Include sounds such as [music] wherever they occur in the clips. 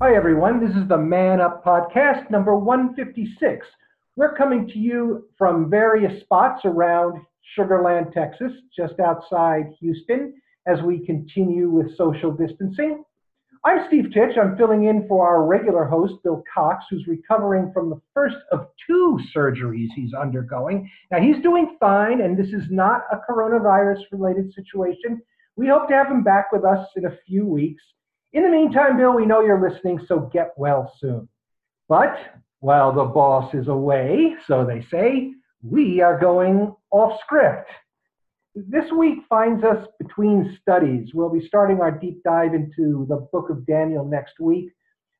Hi, everyone. This is the Man Up Podcast, number 156. We're coming to you from various spots around Sugarland, Texas, just outside Houston, as we continue with social distancing. I'm Steve Titch. I'm filling in for our regular host, Bill Cox, who's recovering from the first of two surgeries he's undergoing. Now, he's doing fine, and this is not a coronavirus related situation. We hope to have him back with us in a few weeks. In the meantime, Bill, we know you're listening, so get well soon. But while the boss is away, so they say, we are going off script. This week finds us between studies. We'll be starting our deep dive into the book of Daniel next week.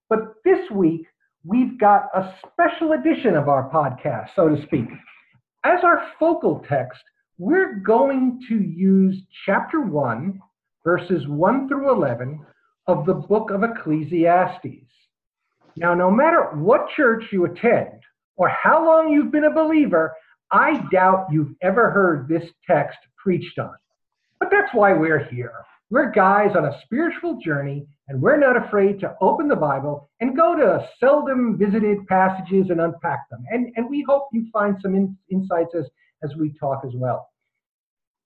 But this week, we've got a special edition of our podcast, so to speak. As our focal text, we're going to use chapter 1, verses 1 through 11 of the book of Ecclesiastes. Now, no matter what church you attend or how long you've been a believer, I doubt you've ever heard this text preached on. But that's why we're here. We're guys on a spiritual journey, and we're not afraid to open the Bible and go to seldom visited passages and unpack them. And, and we hope you find some in, insights as, as we talk as well.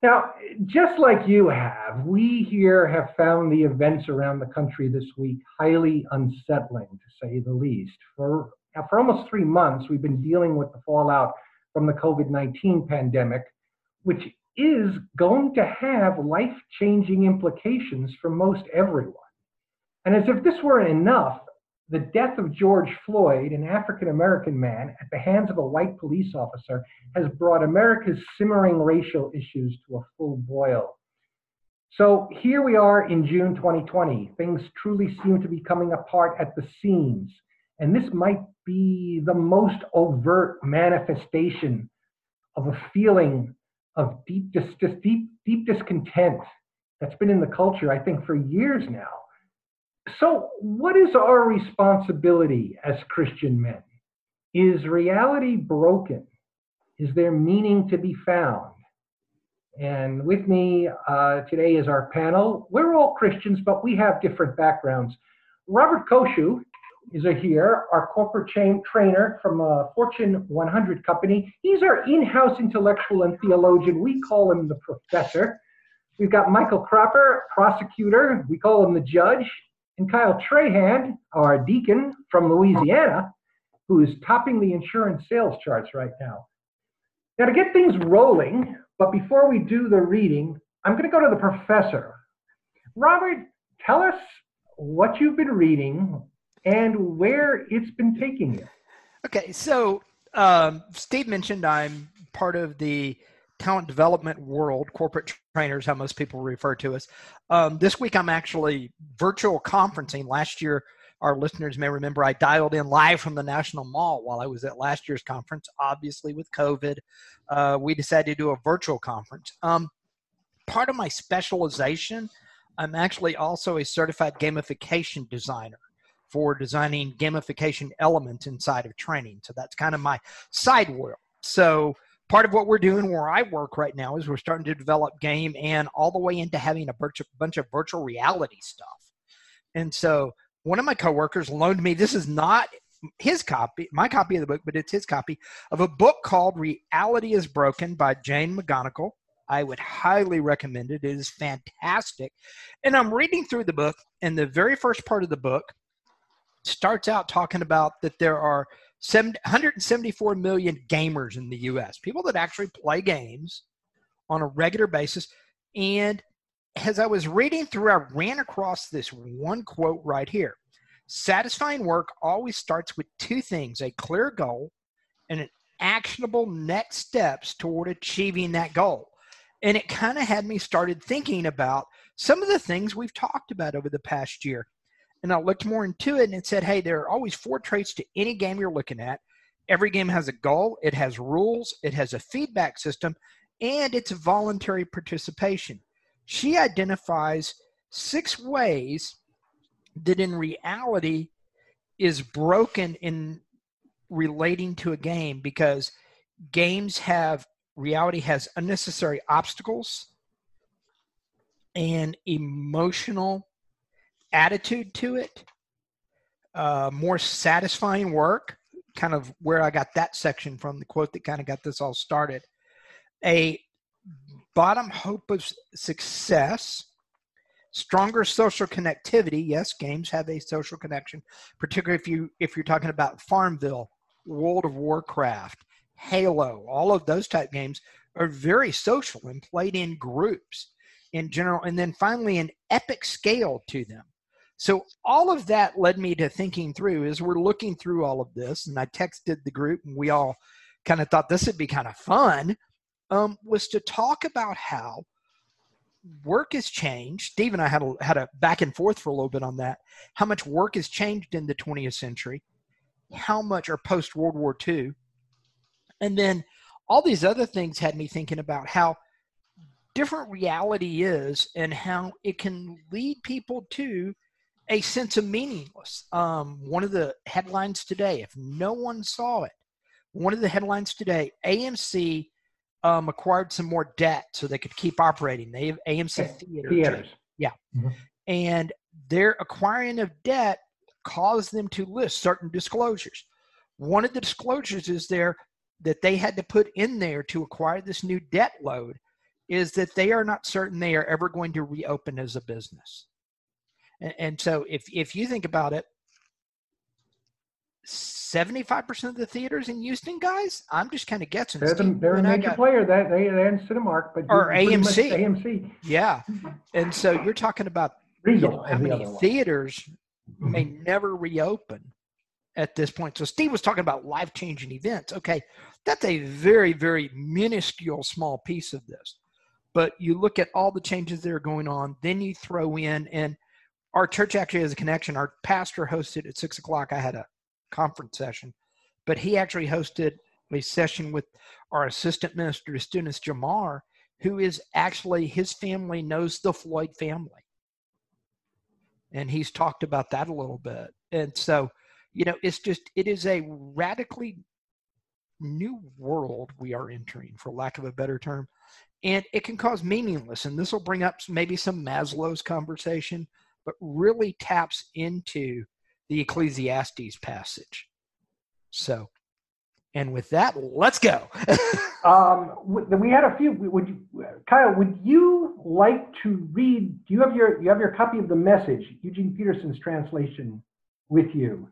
Now, just like you have, we here have found the events around the country this week highly unsettling, to say the least. For, for almost three months, we've been dealing with the fallout from the COVID 19 pandemic, which is going to have life changing implications for most everyone. And as if this weren't enough, the death of George Floyd, an African American man, at the hands of a white police officer, has brought America's simmering racial issues to a full boil. So here we are in June 2020. Things truly seem to be coming apart at the seams. And this might be the most overt manifestation of a feeling of deep, dis- deep, deep discontent that's been in the culture, I think, for years now. So, what is our responsibility as Christian men? Is reality broken? Is there meaning to be found? And with me uh, today is our panel. We're all Christians, but we have different backgrounds. Robert Koshu is here, our corporate chain trainer from a Fortune 100 company. He's our in-house intellectual and theologian. We call him the professor. We've got Michael Cropper, prosecutor. We call him the judge. And Kyle Trahan, our deacon from Louisiana, who is topping the insurance sales charts right now. Now, to get things rolling, but before we do the reading, I'm going to go to the professor. Robert, tell us what you've been reading and where it's been taking you. Okay, so um, Steve mentioned I'm part of the talent development world, corporate trainers, how most people refer to us. Um, this week, I'm actually virtual conferencing. Last year, our listeners may remember I dialed in live from the National Mall while I was at last year's conference. Obviously, with COVID, uh, we decided to do a virtual conference. Um, part of my specialization, I'm actually also a certified gamification designer for designing gamification elements inside of training. So that's kind of my side world. So part of what we're doing where I work right now is we're starting to develop game and all the way into having a bunch of, virtual reality stuff. And so one of my coworkers loaned me, this is not his copy, my copy of the book, but it's his copy of a book called Reality is Broken by Jane McGonigal. I would highly recommend it. It is fantastic. And I'm reading through the book, and the very first part of the book starts out talking about that there are 174 million gamers in the US, people that actually play games on a regular basis. And as I was reading through, I ran across this one quote right here Satisfying work always starts with two things a clear goal and an actionable next steps toward achieving that goal. And it kind of had me started thinking about some of the things we've talked about over the past year. And I looked more into it and it said, hey, there are always four traits to any game you're looking at Every game has a goal, it has rules, it has a feedback system, and it's voluntary participation. She identifies six ways that in reality is broken in relating to a game because games have reality has unnecessary obstacles and emotional attitude to it uh, more satisfying work kind of where i got that section from the quote that kind of got this all started. A bottom hope of success stronger social connectivity. Yes games have a social connection particularly if you if you're talking about farmville world of warcraft halo all of those type games are very social and played in groups in general and then finally an epic scale to them so all of that led me to thinking through as we're looking through all of this and i texted the group and we all kind of thought this would be kind of fun um, was to talk about how work has changed. Steve and I had a, had a back and forth for a little bit on that. How much work has changed in the 20th century? How much, or post World War II? And then all these other things had me thinking about how different reality is and how it can lead people to a sense of meaningless. Um, one of the headlines today, if no one saw it, one of the headlines today, AMC um, acquired some more debt so they could keep operating. They have AMC Theater. Theaters. Yeah. Mhm. And their acquiring of debt caused them to list certain disclosures. One of the disclosures is there that they had to put in there to acquire this new debt load is that they are not certain they are ever going to reopen as a business. And, and so if, if you think about it, 75% of the theaters in Houston, guys, I'm just kind of guessing. They're, the, Steve, they're a you and I major got- player. That they they hadn't Cinemark, but Or pretty much AMC. AMC. Yeah. And so you're talking about you know, is how the many other one. theaters mm-hmm. may never reopen at this point. So Steve was talking about life changing events. Okay, that's a very, very minuscule small piece of this. But you look at all the changes that are going on, then you throw in, and our church actually has a connection. Our pastor hosted at six o'clock. I had a conference session, but he actually hosted a session with our assistant minister to students, Jamar, who is actually his family knows the Floyd family. And he's talked about that a little bit. And so, you know, it's just, it is a radically new world we are entering, for lack of a better term. And it can cause meaningless. And this will bring up maybe some Maslow's conversation, but really taps into the Ecclesiastes passage. So, and with that, let's go. [laughs] Um, we had a few. Would you, Kyle? Would you like to read? Do you have your you have your copy of the message, Eugene Peterson's translation, with you?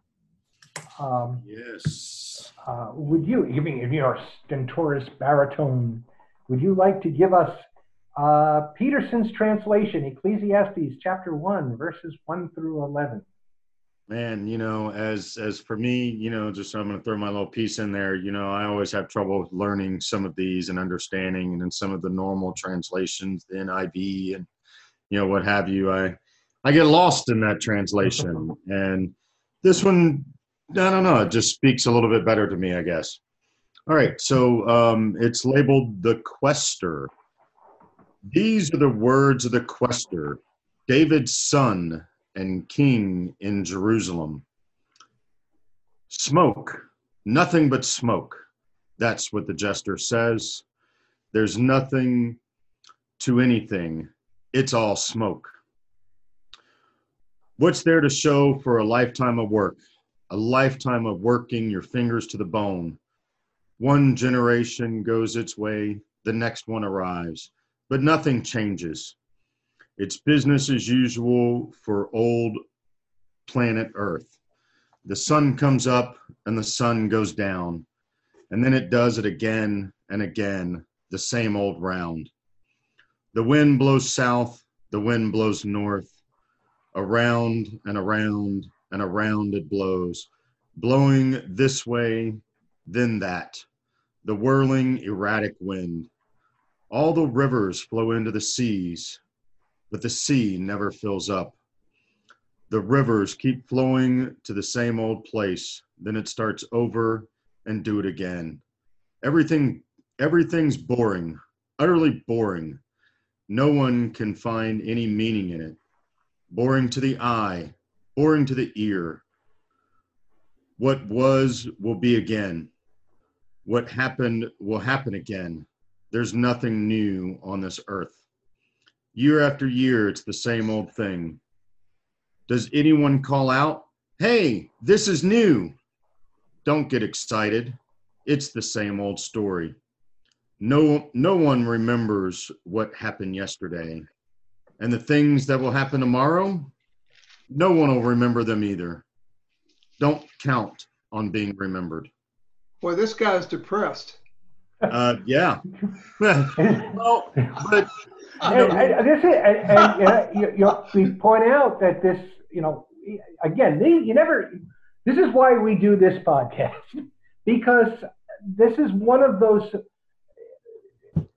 Um, Yes. uh, would you, giving in your stentorious baritone, would you like to give us uh, Peterson's translation, Ecclesiastes chapter one, verses one through eleven? Man, you know, as as for me, you know, just I'm going to throw my little piece in there. You know, I always have trouble learning some of these and understanding, and then some of the normal translations, the NIV, and you know what have you. I I get lost in that translation, [laughs] and this one, I don't know. It just speaks a little bit better to me, I guess. All right, so um, it's labeled the Quester. These are the words of the Quester, David's son and king in Jerusalem. Smoke, nothing but smoke. That's what the jester says. There's nothing to anything, it's all smoke. What's there to show for a lifetime of work? A lifetime of working your fingers to the bone. One generation goes its way, the next one arrives, but nothing changes. It's business as usual for old planet Earth. The sun comes up and the sun goes down, and then it does it again and again, the same old round. The wind blows south, the wind blows north, around and around and around it blows, blowing this way, then that, the whirling, erratic wind. All the rivers flow into the seas, but the sea never fills up. The rivers keep flowing to the same old place. Then it starts over and do it again. Everything everything's boring, utterly boring. No one can find any meaning in it. Boring to the eye, boring to the ear. What was will be again. What happened will happen again. There's nothing new on this earth. Year after year, it's the same old thing. Does anyone call out, Hey, this is new? Don't get excited. It's the same old story. No, no one remembers what happened yesterday. And the things that will happen tomorrow, no one will remember them either. Don't count on being remembered. Boy, this guy's depressed. Uh, yeah. well, but And, and this is, and, and you know, you, you, we point out that this, you know, again, they, you never. This is why we do this podcast because this is one of those.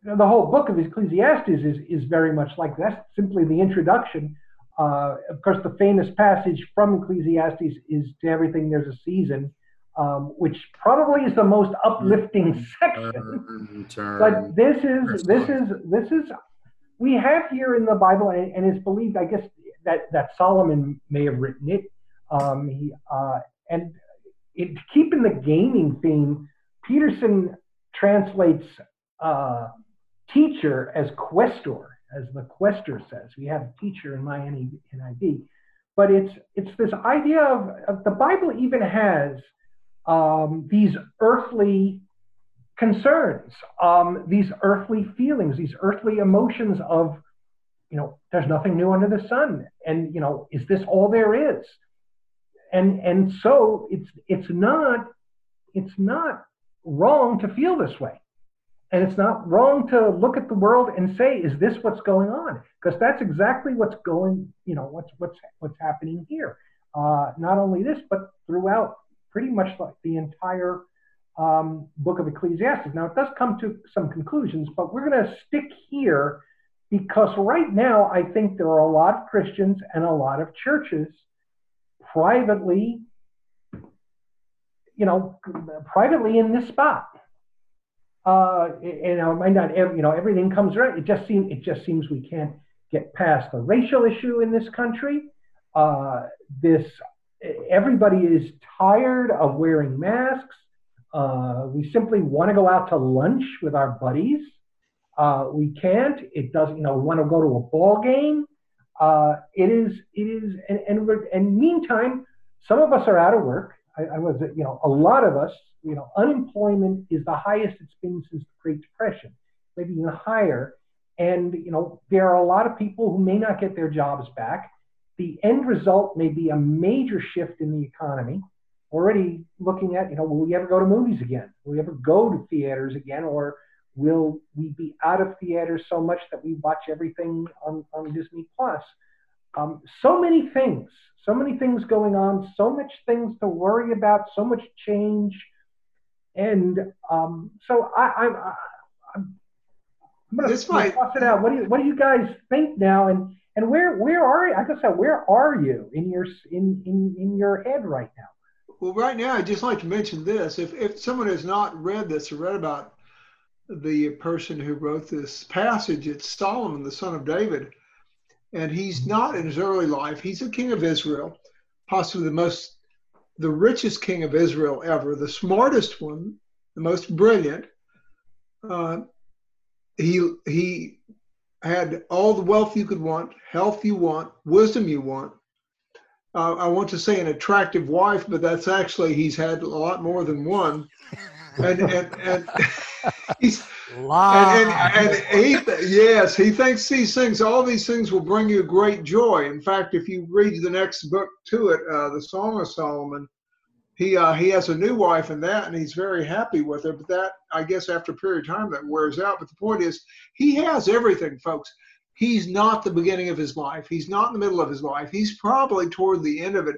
The whole book of Ecclesiastes is is very much like that's simply the introduction. Uh, of course, the famous passage from Ecclesiastes is to everything there's a season, um, which probably is the most uplifting section. turn, But this is this is this is we have here in the Bible, and, and it's believed, I guess, that that Solomon may have written it. Um, he uh, and it, to keep in the gaming theme, Peterson translates uh, teacher as quester, as the quester says. We have teacher in my NIV, but it's it's this idea of, of the Bible even has um, these earthly concerns, um, these earthly feelings, these earthly emotions of, you know, there's nothing new under the sun, and you know, is this all there is? And and so it's it's not it's not wrong to feel this way, and it's not wrong to look at the world and say, is this what's going on? Because that's exactly what's going, you know, what's what's what's happening here. Uh, not only this, but throughout pretty much like the entire um, book of Ecclesiastes. Now, it does come to some conclusions, but we're going to stick here because right now I think there are a lot of Christians and a lot of churches privately, you know, privately in this spot. Uh, you know, might not, you know, everything comes right. It just seems, it just seems we can't get past the racial issue in this country. Uh, this, everybody is tired of wearing masks. Uh, we simply want to go out to lunch with our buddies. Uh, we can't. It doesn't. You know, we want to go to a ball game. Uh, it is. It is. And and, we're, and meantime, some of us are out of work. I, I was. You know, a lot of us. You know, unemployment is the highest it's been since the Great Depression, maybe even higher. And you know, there are a lot of people who may not get their jobs back. The end result may be a major shift in the economy already looking at, you know, will we ever go to movies again? Will we ever go to theaters again? Or will we be out of theaters so much that we watch everything on, on Disney Plus? Um, so many things, so many things going on, so much things to worry about, so much change. And um, so I, I, I, I'm, I'm going to toss it out. What do you, what do you guys think now? And and where where are you? I guess uh, where are you in your in in in your head right now? Well, right now, I'd just like to mention this. If, if someone has not read this or read about the person who wrote this passage, it's Solomon, the son of David. And he's not in his early life. He's a king of Israel, possibly the most, the richest king of Israel ever, the smartest one, the most brilliant. Uh, he, he had all the wealth you could want, health you want, wisdom you want. Uh, I want to say an attractive wife, but that's actually he's had a lot more than one, and and and [laughs] he's and, and, and he yes he thinks these things all these things will bring you great joy. In fact, if you read the next book to it, uh, the Song of Solomon, he uh, he has a new wife and that, and he's very happy with her. But that I guess after a period of time that wears out. But the point is, he has everything, folks he's not the beginning of his life. He's not in the middle of his life. He's probably toward the end of it.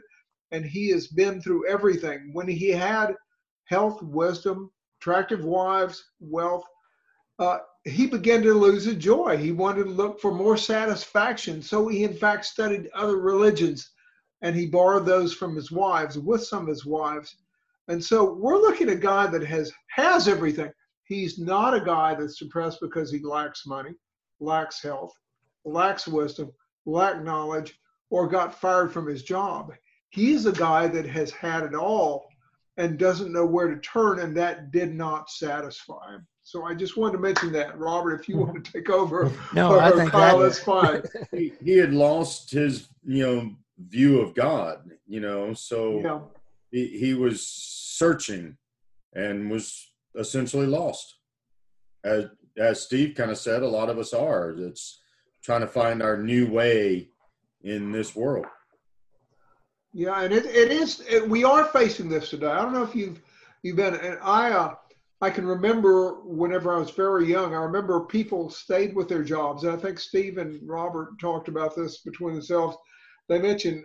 And he has been through everything. When he had health, wisdom, attractive wives, wealth, uh, he began to lose his joy. He wanted to look for more satisfaction. So he, in fact, studied other religions and he borrowed those from his wives, with some of his wives. And so we're looking at a guy that has has everything. He's not a guy that's depressed because he lacks money, lacks health, lacks wisdom, lack knowledge, or got fired from his job. He's a guy that has had it all and doesn't know where to turn, and that did not satisfy him. So I just wanted to mention that, Robert. If you want to take over, No, or, I think Kyle, that- that's fine. [laughs] he, he had lost his you know view of god you know so Yeah, he, he was searching and was essentially lost as as steve kind of said a lot of us are it's trying to find our new way in this world yeah, and it, it is. It, we are facing this today. I don't know if you've you've been. And I uh, I can remember whenever I was very young. I remember people stayed with their jobs. And I think Steve and Robert talked about this between themselves. They mentioned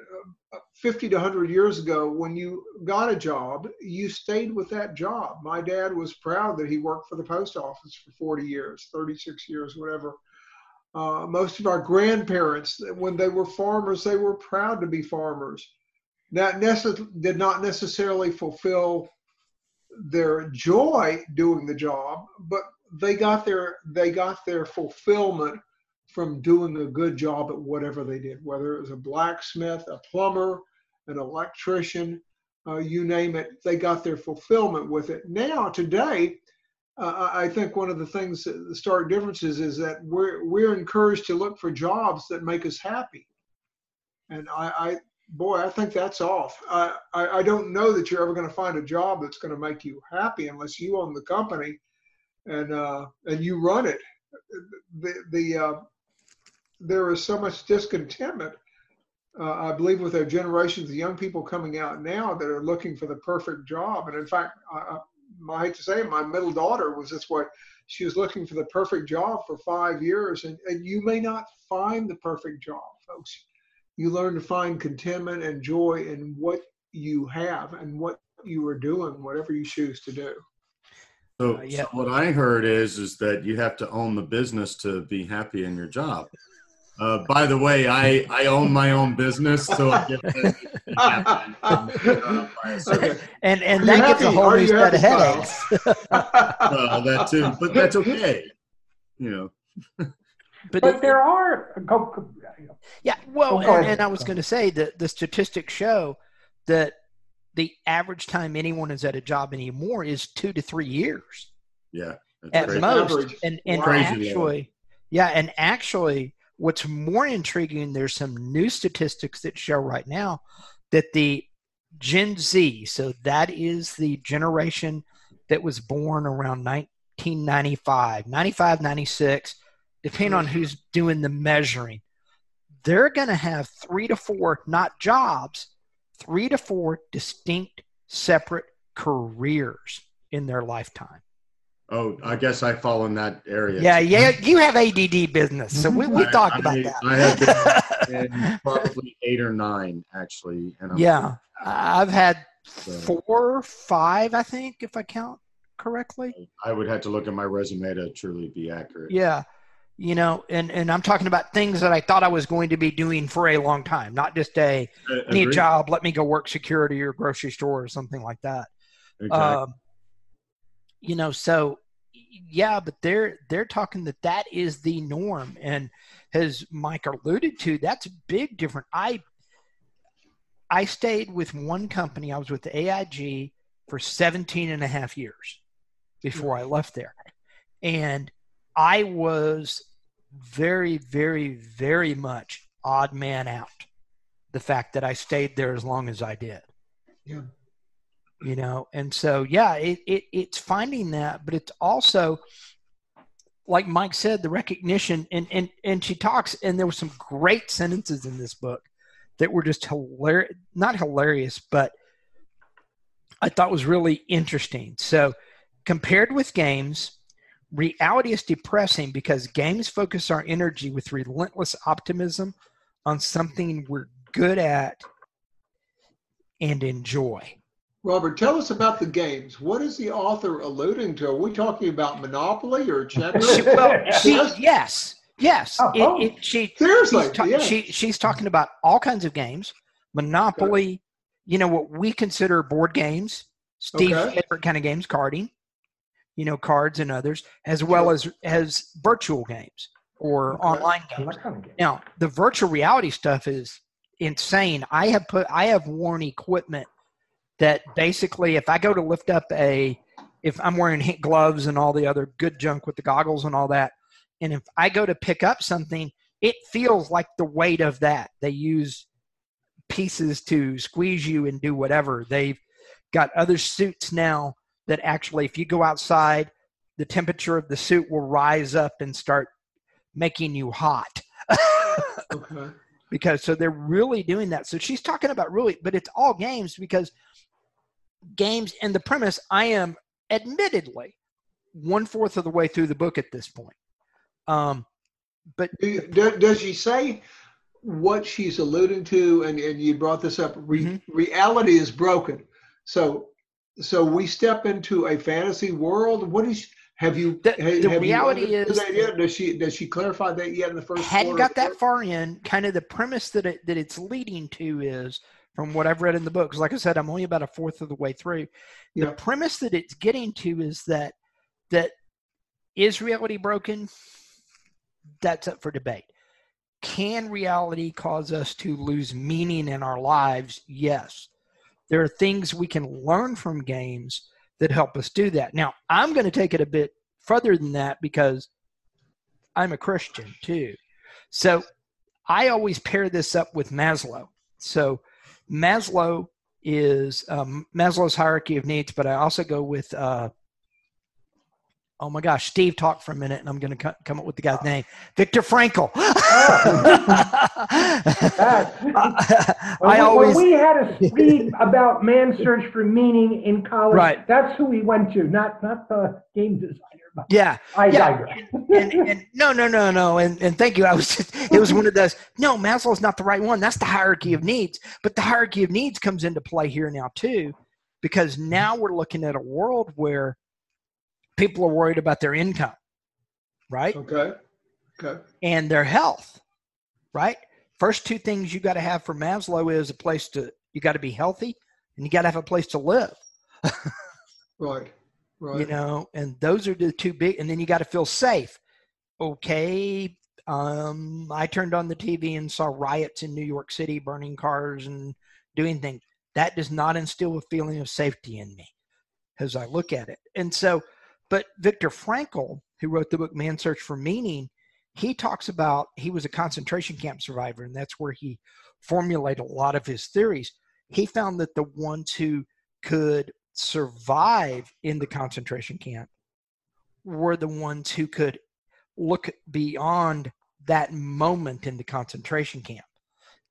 uh, 50 to 100 years ago, when you got a job, you stayed with that job. My dad was proud that he worked for the post office for 40 years, 36 years, whatever. Uh, most of our grandparents, when they were farmers, they were proud to be farmers. That necess- did not necessarily fulfill their joy doing the job, but they got their they got their fulfillment from doing a good job at whatever they did, whether it was a blacksmith, a plumber, an electrician, uh, you name it. They got their fulfillment with it. Now today, uh, I think one of the things, that the stark differences is that we're we're encouraged to look for jobs that make us happy, and I, I boy, I think that's off. I, I, I don't know that you're ever going to find a job that's going to make you happy unless you own the company and uh, and you run it. The the uh, there is so much discontentment. Uh, I believe with our generations of young people coming out now that are looking for the perfect job, and in fact, I, I, I hate to say it, my middle daughter was this way. She was looking for the perfect job for five years, and, and you may not find the perfect job, folks you learn to find contentment and joy in what you have and what you are doing, whatever you choose to do. So, Uh, yeah. so what I heard is is that you have to own the business to be happy in your job. Uh, by the way, I I own my own business, so I get to be happy in my job. Okay. and and that you gets a whole Are new set of happy, headaches. [laughs] Uh, that too, but that's okay. You know, but But it- there are, go, go- Yeah, well, Oh, go and, and I was going to say that the statistics show that the average time anyone is at a job anymore is two to three years yeah. at crazy. most. Average. And and Crazy actually, yeah, and actually, what's more intriguing, there's some new statistics that show right now that the Gen Z, so that is the generation that was born around 1995, 95, 96, depending on who's doing the measuring, they're going to have three to four, not jobs, three to four distinct, separate careers in their lifetime. Oh, I guess I fall in that area. Yeah, too. yeah, you have ADD business, so we, we I- talked I- about I that. I have And [laughs] probably eight or nine actually. Yeah, I've had So- four, five, I think, if I count correctly. I would have to look at my resume to truly be accurate. Yeah, you know, and and I'm talking about things that I thought I was going to be doing for a long time, not just a need a job, let me go work security or grocery store or something like that. Exactly. Um, you know, so yeah, but they're they're talking that that is the norm, and as Mike alluded to, that's a big different. I I stayed with one company. I was with the AIG for 17 and a half years before I left there, and I was very, very, very much odd man out. The fact that I stayed there as long as I did Yeah. You know and so yeah it, it it's finding that but it's also like mike said the recognition and and and she talks and there were some great sentences in this book that were just hilarious not hilarious but i thought was really interesting. So compared with games reality is depressing because games focus our energy with relentless optimism on something we're good at and enjoy Robert, tell us about the games. What is the author alluding to? Are we talking about Monopoly or checkers? She, well, she, yes, yes. Oh, It, oh. it, she, Seriously, she's, ta- yeah. she, she's talking about all kinds of games, Monopoly. You know what we consider board games, Steve's Okay. favorite kind of games, carding, you know, cards and others, as well as as virtual games or Okay. online games. like kind of game. Now, the virtual reality stuff is insane. I have put I have worn equipment that basically if I go to lift up a if I'm wearing gloves and all the other good junk with the goggles and all that, and if I go to pick up something, it feels like the weight of that. They use pieces to squeeze you and do whatever. They've got other suits now that actually if you go outside, the temperature of the suit will rise up and start making you hot. [laughs] Okay. because so they're really doing that. So she's talking about really, but it's all games because games and the premise. I am admittedly one fourth of the way through the book at this point. Um, but Do you- do- Does she say what she's alluding to? And, and you brought this up. Re, Mhm. Reality is broken. So, so we step into a fantasy world. What is? Have you? The- ha- the have you reality understood is- that yet? Does she? Does she clarify that yet in the first? hadn't got that far in. Kind of the premise that it that it's leading to is from what I've read in the book. Because, like I said, I'm only about a fourth of the way through. The premise that it's getting to is that that is reality broken? That's up for debate. Can reality cause us to lose meaning in our lives? Yes. There are things we can learn from games that help us do that. Now, I'm going to take it a bit further than that because I'm a Christian too. So I always pair this up with Maslow. So Maslow is um, Maslow's hierarchy of needs, but I also go with, uh, oh my gosh, Steve talked for a minute and I'm going to co- come up with the guy's name Viktor Frankl. That- [laughs] I we- always. when we had a read about man's search for meaning in college. Right. That's who we went to, not not the game designer. But yeah, I Yeah. digress. and, and [laughs] no, no, no, no, and and thank you. I was just, it was one of those. No, Maslow's not the right one. That's the hierarchy of needs. But the hierarchy of needs comes into play here now too, because now we're looking at a world where people are worried about their income, right, Okay. Okay. and their health, right. First two things you got to have for Maslow is a place to you got to be healthy, and you got to have a place to live. [laughs] Right. Right. you know and those are the two big and then you got to feel safe. Okay um i turned on the tv and saw riots in new york city burning cars and doing things. That does not instill a feeling of safety in me as i look at it. And so but viktor frankl who wrote the book man's search for meaning he talks about he was a concentration camp survivor and that's where he formulated a lot of his theories. He found that the ones who could survive in the concentration camp were the ones who could look beyond that moment in the concentration camp.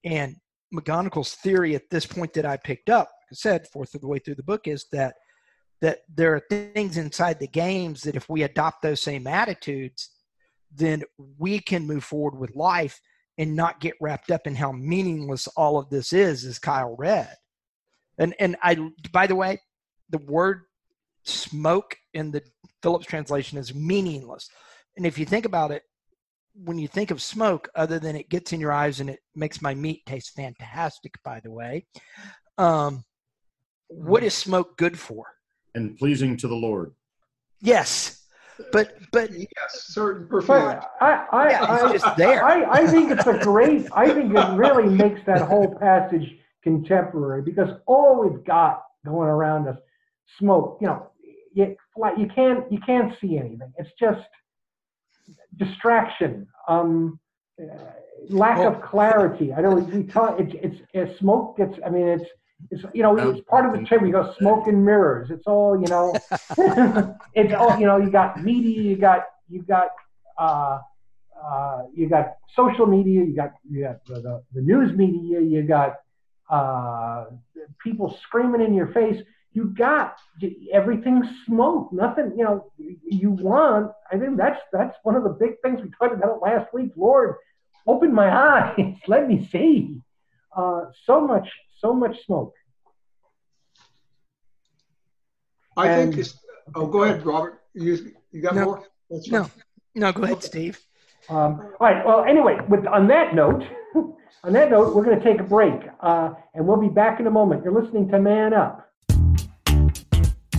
And McGonigal's theory at this point that I picked up, like I said, fourth of the way through the book, is that that there are things inside the games that if we adopt those same attitudes, then we can move forward with life and not get wrapped up in how meaningless all of this is, as Kyle read. And and I by the way, the word smoke in the Phillips translation is meaningless. And if you think about it, when you think of smoke, other than it gets in your eyes and it makes my meat taste fantastic, by the way, um, what is smoke good for? and pleasing to the Lord. Yes, but but Yes. Certain perfumes. But I, I, Yeah, I, just there. I, I think it's a great. I think it really makes that whole passage contemporary because all we've got going around us, smoke. You know, you you can't you can't see anything. It's just distraction. Um, uh, lack of clarity. I know we, talk. It's, it's it's smoke gets. I mean, it's it's you know it's part of the term. We go smoke and mirrors. It's all you know. [laughs] it's all you know. You got media. You got you got uh, uh, you got social media. You got you got the, the, the news media. You got uh, people screaming in your face. You got everything smoke. Nothing. You know. You want. I think that's that's one of the big things we talked about last week. Lord, open my eyes. [laughs] Let me see. Uh, so much. So much smoke. I think And- it's. Oh, go ahead, Robert. You you got No. more? That's no, fine. no. Go ahead, Steve. Um, all right. Well, anyway, with on that note, [laughs] on that note, we're going to take a break, uh, and we'll be back in a moment. You're listening to Man Up.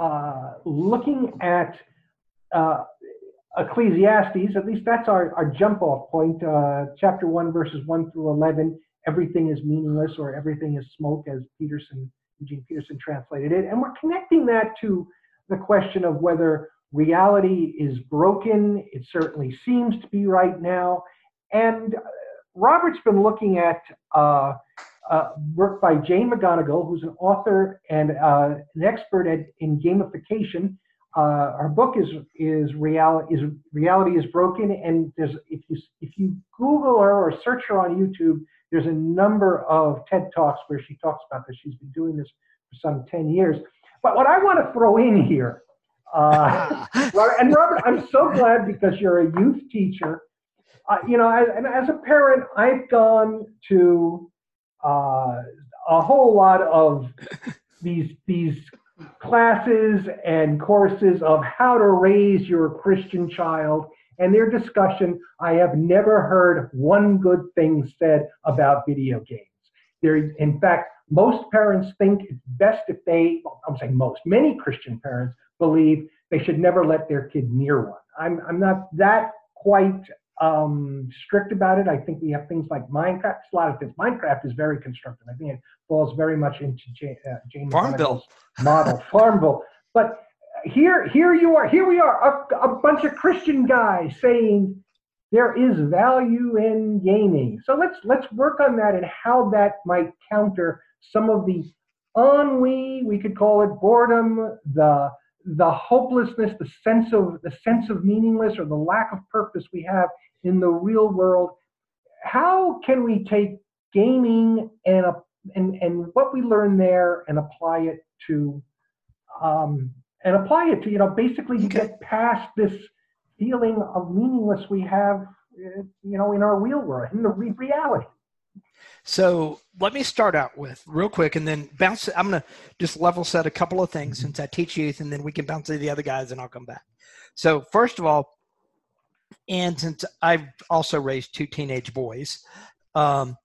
uh, looking at uh, Ecclesiastes, at least that's our, our jump off point, uh, chapter 1, verses 1 through 11. Everything is meaningless or everything is smoke, as Peterson, Eugene Peterson translated it. And we're connecting that to the question of whether reality is broken. It certainly seems to be right now. And uh, Robert's been looking at uh, uh, work by Jane McGonigal, who's an author and uh, an expert at, in gamification. Uh, our book is is reality is reality is broken, and there's if you if you Google her or search her on YouTube, there's a number of TED talks where she talks about this. She's been doing this for some ten years. But what I want to throw in here, uh, [laughs] and Robert, I'm so glad because you're a youth teacher. Uh, you know, as, as a parent, I've gone to uh, a whole lot of [laughs] these these classes and courses of how to raise your Christian child. And their discussion, I have never heard one good thing said about video games. There, in fact, most parents think it's best if they, I'm saying most, many Christian parents believe they should never let their kid near one. I'm, I'm not that quite um, strict about it. I think we have things like Minecraft. A lot of things. Minecraft is very constructive. I think it falls very much into Jane, uh, Jane Farmville [laughs] model, Farmville. But here, here you are. Here we are, a, a bunch of Christian guys saying there is value in gaming. So let's let's work on that and how that might counter some of the ennui, we could call it boredom, the the hopelessness, the sense of the sense of meaningless or the lack of purpose we have in the real world. How can we take gaming and uh, and and what we learn there and apply it to um, and apply it to you know basically okay. get past this feeling of meaningless we have eh, you know in our real world in the re- reality. So let me start out with real quick and then bounce. I'm going to just level set a couple of things mm-hmm. since I teach youth, and then we can bounce to the other guys and I'll come back. So, first of all, and since I've also raised two teenage boys, um,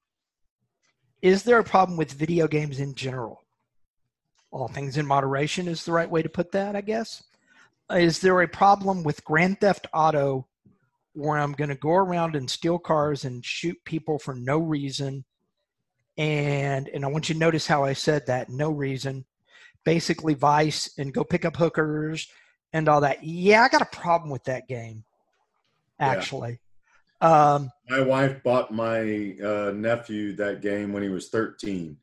is there a problem with video games in general? All things in moderation is the right way to put that, I guess. Is there a problem with Grand Theft Auto where I'm going to go around and steal cars and shoot people for no reason? And and I want you to notice how I said that no reason. Basically, vice and go pick up hookers and all that. Yeah, I got a problem with that game actually. Yeah. Um, my wife bought my uh, nephew that game when he was 13.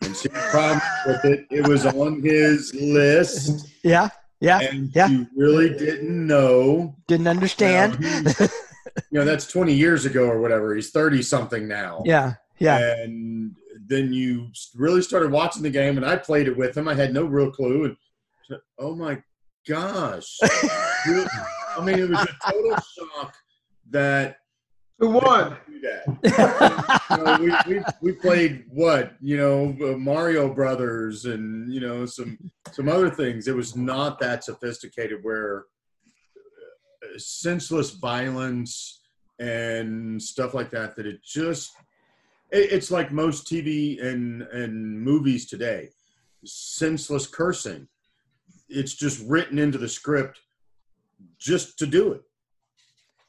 And she problems with it. It was on his list. Yeah. Yeah. And yeah. he really didn't know. Didn't understand. You know, you know, that's 20 years ago or whatever. He's 30 something now. Yeah. Yeah. And then you really started watching the game, and I played it with him. I had no real clue. And said, oh my gosh. [laughs] I mean, it was a total shock that who won? That. you know, we, we, we played what you know uh, Mario Brothers and you know some some other things. It was not that sophisticated where uh, senseless violence and stuff like that. That it just it, it's like most TV and and movies today, senseless cursing. It's just written into the script just to do it.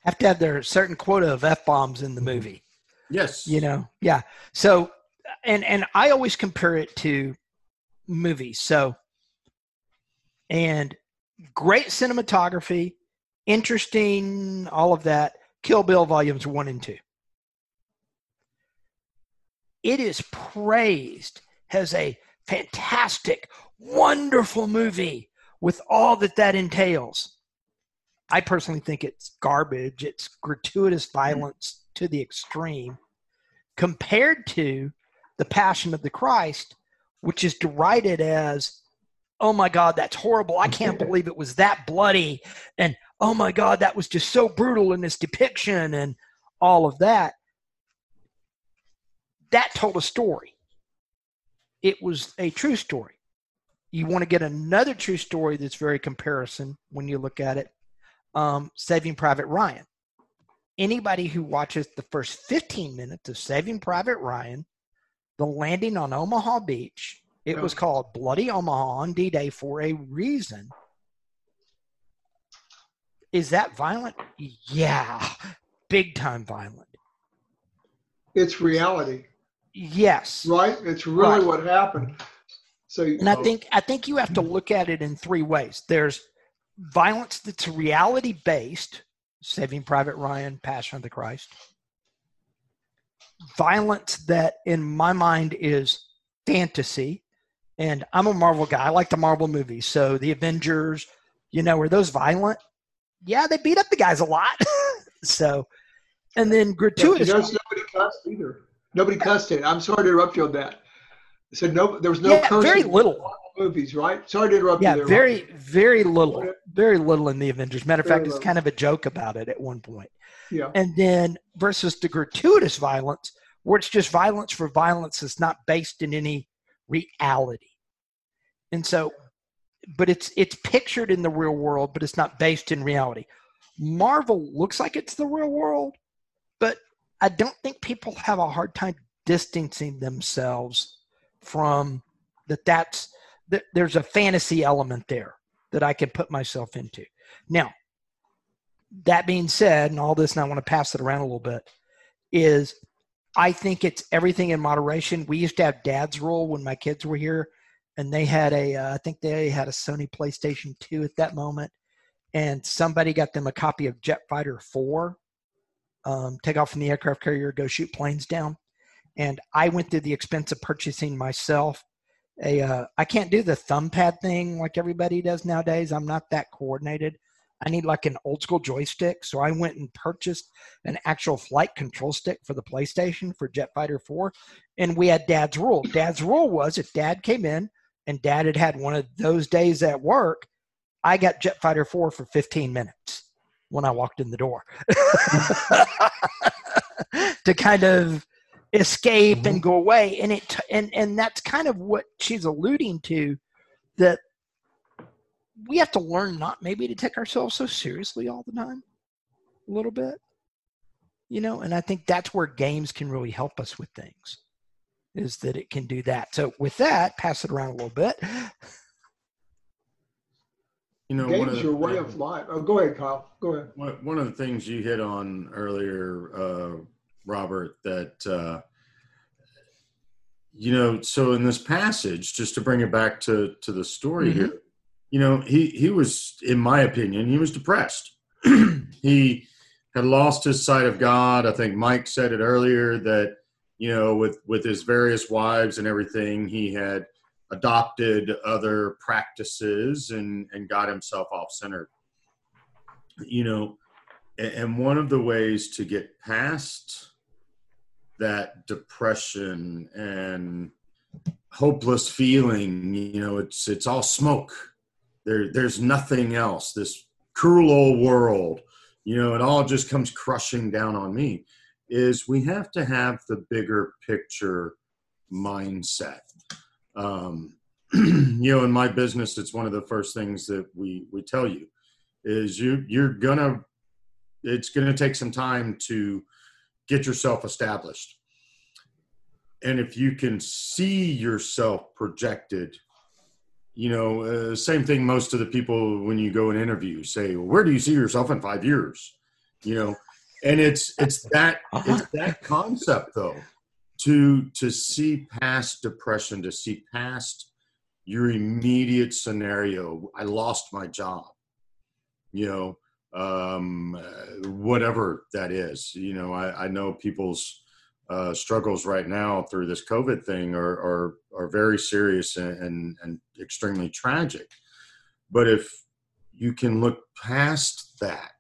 Have to have their certain quota of f bombs in the mm-hmm. movie. Yes. You know, yeah. So, and and I always compare it to movies. So, and great cinematography, interesting, all of that. Kill Bill volumes one and two. It is praised as a fantastic, wonderful movie with all that that entails. I personally think it's garbage. It's gratuitous hmm. violence to the extreme compared to the Passion of the Christ, which is derided as, oh my God, that's horrible. I can't [laughs] believe it was that bloody. And oh my God, that was just so brutal in this depiction and all of that. That told a story. It was a true story. You want to get another true story that's very comparison when you look at it. Um, Saving Private Ryan. Anybody who watches the first 15 minutes of Saving Private Ryan, the landing on Omaha Beach, it was called Bloody Omaha on D Day for a reason. Is that violent? Yeah, big time violent. It's reality, Yes. right? It's really Right. what happened. So, And I think I think you have to look at it in three ways. There's violence that's reality based, Saving Private Ryan, Passion of the Christ. Violence that, in my mind, is fantasy. And I'm a Marvel guy. I like the Marvel movies. So the Avengers, you know, are those violent? Yeah, they beat up the guys a lot. [laughs] so, and then Yeah, gratuitous. notice nobody cussed either. Nobody cussed it. I'm sorry to interrupt you on that. I said no. There was no Yeah, cursing very little. Movies, right? Sorry to interrupt Yeah, you there. very, very little, very little in the Avengers. Matter of fact, it's kind of a joke about it at one point. Yeah. And then versus the gratuitous violence, where it's just violence for violence that's not based in any reality. And so, but it's it's pictured in the real world, but it's not based in reality. Marvel looks like it's the real world, but I don't think people have a hard time distancing themselves from that. That's There's a fantasy element there that I can put myself into. Now, that being said, and all this, and I want to pass it around a little bit, is I think it's everything in moderation. We used to have dad's rule when my kids were here, and they had a, uh, I think they had a Sony PlayStation 2 at that moment, and somebody got them a copy of Jet Fighter 4, um, take off from the aircraft carrier, go shoot planes down. And I went through the expense of purchasing myself a, uh, I can't do the thumb pad thing like everybody does nowadays. I'm not that coordinated. I need like an old school joystick. So I went and purchased an actual flight control stick for the PlayStation for Jet Fighter 4. And we had dad's rule. Dad's rule was if dad came in and dad had had one of those days at work, I got Jet Fighter 4 for 15 minutes when I walked in the door [laughs] to kind of escape and go away. And it, and, and that's kind of what she's alluding to that we have to learn not maybe to take ourselves so seriously all the time a little bit you know and i think that's where games can really help us with things is that it can do that so with that pass it around a little bit [laughs] You know, Games the, your way of life. Oh, go ahead, Kyle. Go ahead. one one of the things you hit on earlier, uh, Robert, that uh, you know, so in this passage, just to bring it back to to the story Mhm. here, you know, he he was, in my opinion, he was depressed. [clears throat] he had lost his sight of God. I think Mike said it earlier that you know, with with his various wives and everything, he had adopted other practices and and got himself off centered. You know, and one of the ways to get past that depression and hopeless feeling you know it's it's all smoke. There there's nothing else. This cruel old world you know it all just comes crushing down on me is we have to have the bigger picture mindset. Um, [clears throat] you know in my business it's one of the first things that we we tell you is you you're gonna it's gonna take some time to get yourself established. And if you can see yourself projected you know uh, same thing most of the people when you go and interview say well, where do you see yourself in five years? You know? And it's it's that it's that concept though to to see past depression to see past your immediate scenario i lost my job you know, um, whatever that is. You know, I, I know people's uh, struggles right now through this COVID thing are are, are very serious and, and, and extremely tragic. But if you can look past that,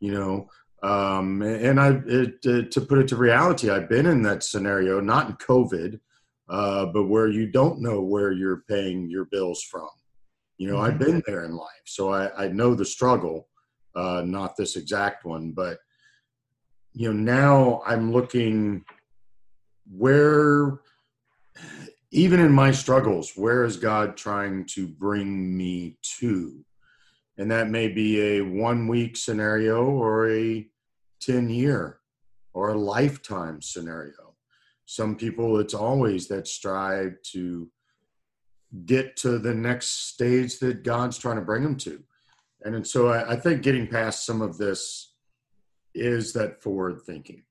you know, um, and I it, uh, to put it to reality, I've been in that scenario, not in COVID, uh, but where you don't know where you're paying your bills from. You know, mm-hmm. I've been there in life, so I, I know the struggle uh, not this exact one, but you know now I'm looking where even in my struggles, where is God trying to bring me to? And that may be a one week scenario or a 10 year or a lifetime scenario. Some people, it's always that strive to get to the next stage that God's trying to bring them to. And and so I, I think getting past some of this is that forward thinking.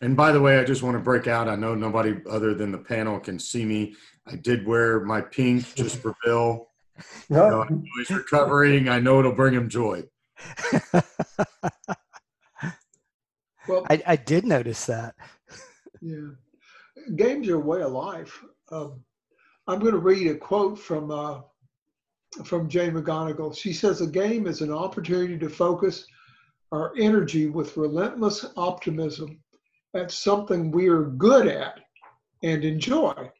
And by the way, I just want to break out. I know nobody other than the panel can see me. I did wear my pink just for Bill. [laughs] You know, he's recovering. I know it'll bring him joy. [laughs] well, I, I, did notice that. [laughs] Yeah, games are a way of life. Um, I'm going to read a quote from uh, from Jane McGonigal. She says a game is an opportunity to focus our energy with relentless optimism at something we are good at and enjoy.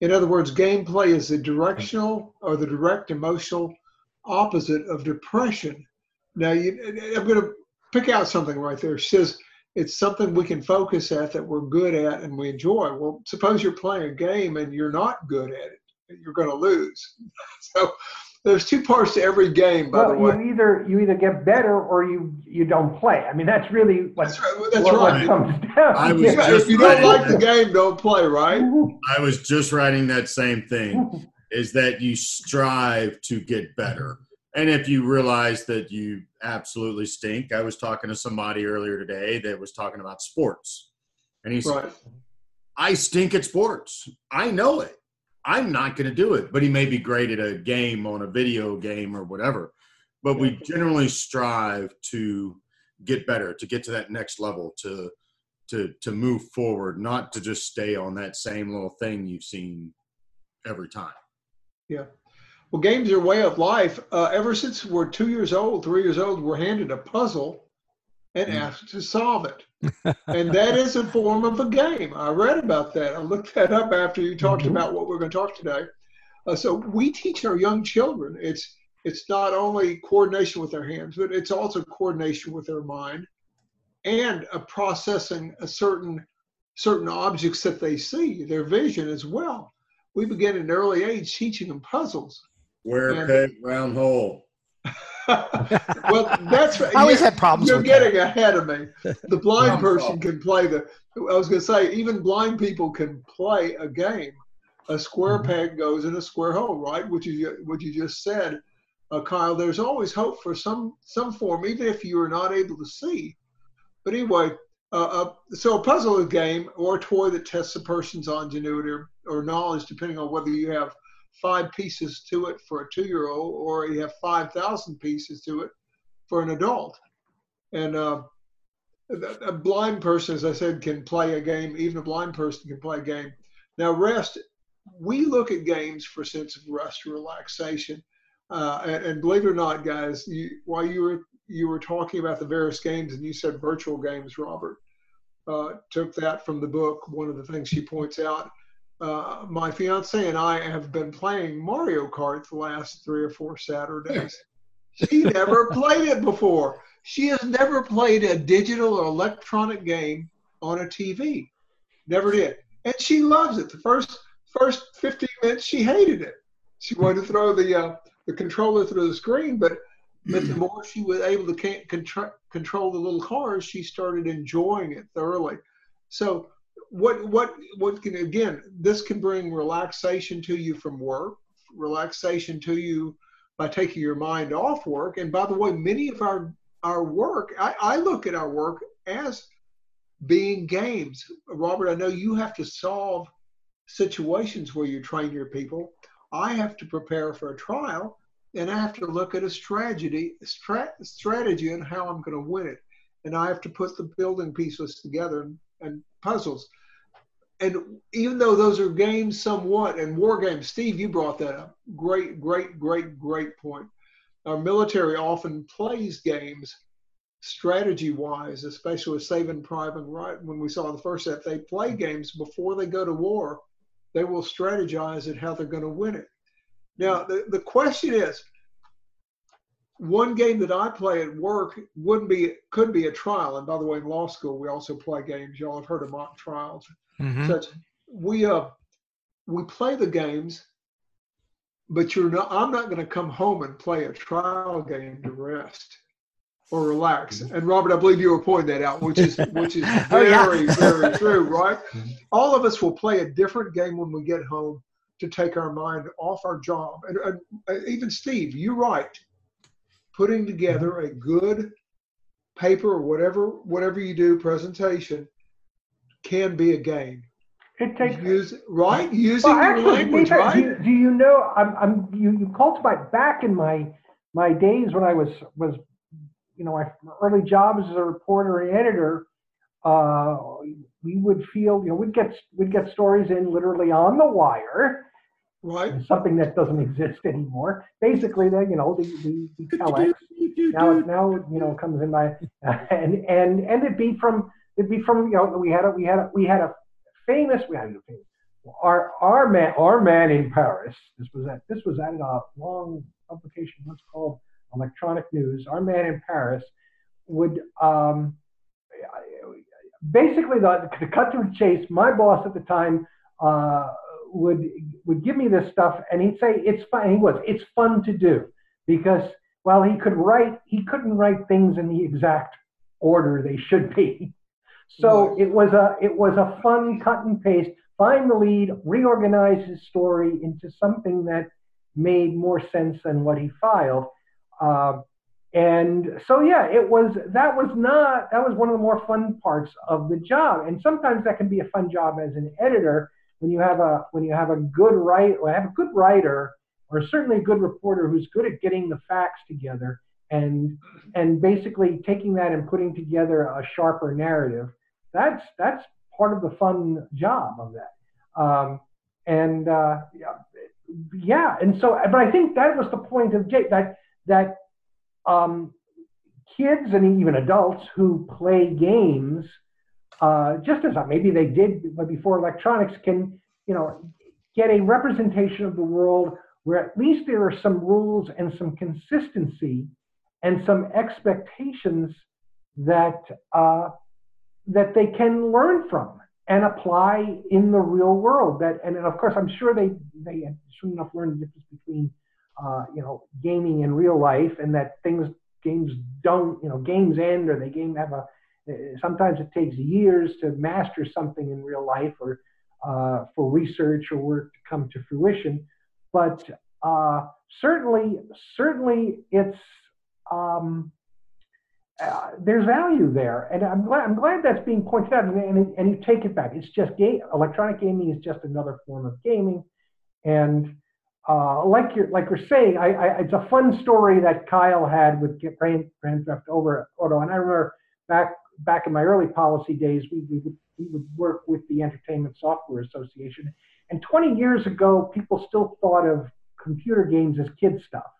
In other words, gameplay is the directional or the direct emotional opposite of depression. Now, you, I'm going to pick out something right there. She says it's something we can focus at that we're good at and we enjoy. Well, suppose you're playing a game and you're not good at it, you're going to lose. [laughs] So there's two parts to every game, by well, the way. You either you either get better or you you don't play. I mean, that's really what that's right. That's what, right. Comes [laughs] down. I was yeah. if you don't like the game, don't play. Right? I was just writing that same thing. [laughs] Is that you strive to get better, and if you realize that you absolutely stink. I was talking to somebody earlier today that was talking about sports, and he said, "I stink at sports. I know it." I'm not going to do it. But he may be great at a game on a video game or whatever. But we generally strive to get better, to get to that next level, to to to move forward, not to just stay on that same little thing you've seen every time. Yeah. Well, games are a way of life. Uh, ever since we're two years old, three years old, we're handed a puzzle and mm. asked to solve it and that is a form of a game. I read about that. I looked that up after you talked mm-hmm. about what we're going to talk today. Uh, so we teach our young children. It's it's not only coordination with their hands, but it's also coordination with their mind and a processing a certain certain objects that they see, their vision as well. We begin at an early age teaching them puzzles. Where peg, round hole. [laughs] [laughs] well, that's I always had problems. You're getting that. ahead of me. The blind person can play the. I was going to say even blind people can play a game. A square mm-hmm. peg goes in a square hole, right? Which you what you just said, uh, Kyle. There's always hope for some some form, even if you are not able to see. But anyway, uh, uh, so a puzzle game or a toy that tests a person's ingenuity or, or knowledge, depending on whether you have five pieces to it for a two year old, or you have 5,000 pieces to it for an adult. And uh, a blind person, as I said, can play a game. Even a blind person can play a game. Now, rest, we look at games for a sense of rest or relaxation. Uh, and, and, believe it or not, guys, you, while you were you were talking about the various games, and you said virtual games, Robert, uh, took that from the book. One of the things she points out uh, my fiance and I have been playing Mario Kart the last three or four Saturdays. [laughs] she never played it before. She has never played a digital or electronic game on a TV. Never did. And she loves it. The first first 15 minutes, she hated it. She wanted to throw the uh, the controller through the screen, but but the more she was able to control control the little cars, she started enjoying it thoroughly. So what what what can again this can bring relaxation to you from work relaxation to you by taking your mind off work. And by the way many of our our work I, I look at our work as being games. Robert i know you have to solve situations where you train your people. I have to prepare for a trial and I have to look at a strategy, stra- strategy, and how I'm going to win it, and I have to put the building pieces together and, puzzles. And even though those are games somewhat, and war games, Steve, you brought that up. Great, great, great, great point. Our military often plays games strategy wise, especially with Saving Private Ryan. When we saw the first set, they play games before they go to war. They will strategize at how they're going to win it. Now, the, the question is one game that I play at work wouldn't be could be a trial. And by the way, in law school we also play games. Y'all have heard of mock trials. Mhm. Such we uh we play the games, but you're not. I'm not going to come home and play a trial game to rest or relax. And Robert, I believe you were pointing that out, which is [laughs] which is Oh, yeah. very very true, right? All of us will play a different game when we get home to take our mind off our job. And, and even Steve, you're right. Putting together a good paper or whatever whatever you do presentation can be a game. It takes Use right using Well, actually, language, right? do, you, do you know? I'm, I'm you, you cultivate back in my my days when I was was you know my early jobs as a reporter and editor. Uh, we would feel you know we'd get we'd get stories in literally on the wire, right. something that doesn't exist anymore. Basically, the you know the the, the telex now it now you know comes in my [laughs] and and and it'd be from it'd be from you know we had a we had a we had a famous we had a famous our our man our man in Paris this was at this was at a long publication what's called electronic news our man in Paris would um basically the, to cut to the chase my boss at the time uh would would give me this stuff and he'd say it's fun he was it's fun to do because while he could write, he couldn't write things in the exact order they should be. So it was a it was a fun cut and paste, find the lead, reorganize his story into something that made more sense than what he filed. Uh, and so yeah, it was that was not that was one of the more fun parts of the job. And sometimes that can be a fun job as an editor when you have a when you have a good write or have a good writer or certainly a good reporter who's good at getting the facts together and and basically taking that and putting together a sharper narrative that's that's part of the fun job of that. Um, and uh, yeah, and so but i think that was the point of Jake that that um, kids and even adults who play games uh, just as maybe they did before electronics can you know get a representation of the world where at least there are some rules and some consistency and some expectations that uh, that they can learn from and apply in the real world. That and of course I'm sure they they soon enough learn the difference between uh, you know gaming and real life and that things games don't you know games end or they game have a sometimes it takes years to master something in real life or uh, for research or work to come to fruition but uh, certainly, certainly, it's um, uh, there's value there, and I'm glad I'm glad that's being pointed out. And, and, and you take it back. It's just game. Electronic gaming is just another form of gaming, and uh, like you're like you're saying, I, I, it's a fun story that Kyle had with Grand, Grand Theft Over Auto, and I remember back back in my early policy days, we, we would we would work with the Entertainment Software Association, and 20 years ago, people still thought of computer games as kid stuff,